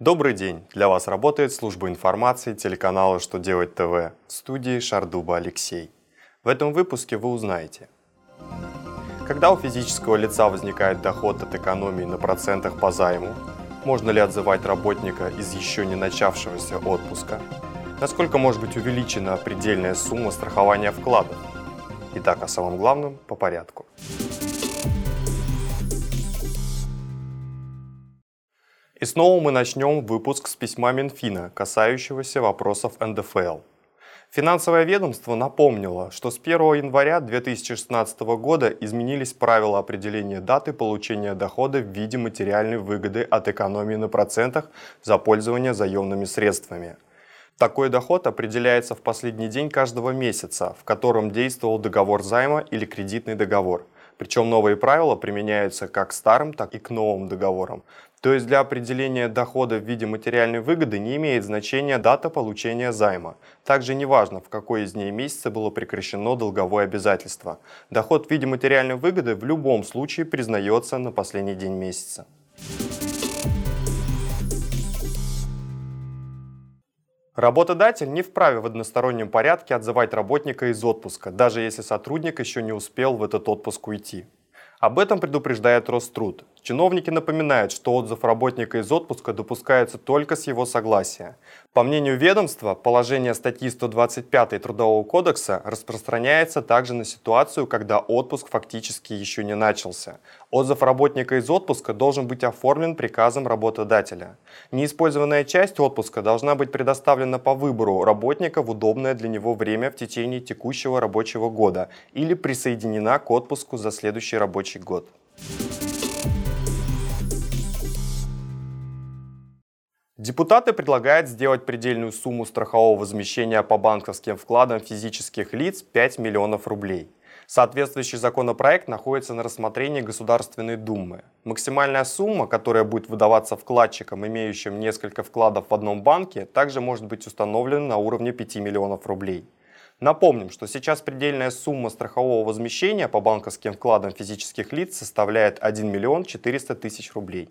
Добрый день! Для вас работает служба информации телеканала «Что делать ТВ» в студии Шардуба Алексей. В этом выпуске вы узнаете, когда у физического лица возникает доход от экономии на процентах по займу, можно ли отзывать работника из еще не начавшегося отпуска, насколько может быть увеличена предельная сумма страхования вкладов. Итак, о самом главном по порядку. И снова мы начнем выпуск с письма Минфина, касающегося вопросов НДФЛ. Финансовое ведомство напомнило, что с 1 января 2016 года изменились правила определения даты получения дохода в виде материальной выгоды от экономии на процентах за пользование заемными средствами. Такой доход определяется в последний день каждого месяца, в котором действовал договор займа или кредитный договор. Причем новые правила применяются как к старым, так и к новым договорам. То есть для определения дохода в виде материальной выгоды не имеет значения дата получения займа. Также не важно, в какой из дней месяца было прекращено долговое обязательство. Доход в виде материальной выгоды в любом случае признается на последний день месяца. Работодатель не вправе в одностороннем порядке отзывать работника из отпуска, даже если сотрудник еще не успел в этот отпуск уйти. Об этом предупреждает Роструд. Чиновники напоминают, что отзыв работника из отпуска допускается только с его согласия. По мнению ведомства, положение статьи 125 Трудового кодекса распространяется также на ситуацию, когда отпуск фактически еще не начался. Отзыв работника из отпуска должен быть оформлен приказом работодателя. Неиспользованная часть отпуска должна быть предоставлена по выбору работника в удобное для него время в течение текущего рабочего года или присоединена к отпуску за следующий рабочий год. Депутаты предлагают сделать предельную сумму страхового возмещения по банковским вкладам физических лиц 5 миллионов рублей. Соответствующий законопроект находится на рассмотрении Государственной Думы. Максимальная сумма, которая будет выдаваться вкладчикам, имеющим несколько вкладов в одном банке, также может быть установлена на уровне 5 миллионов рублей. Напомним, что сейчас предельная сумма страхового возмещения по банковским вкладам физических лиц составляет 1 миллион 400 тысяч рублей.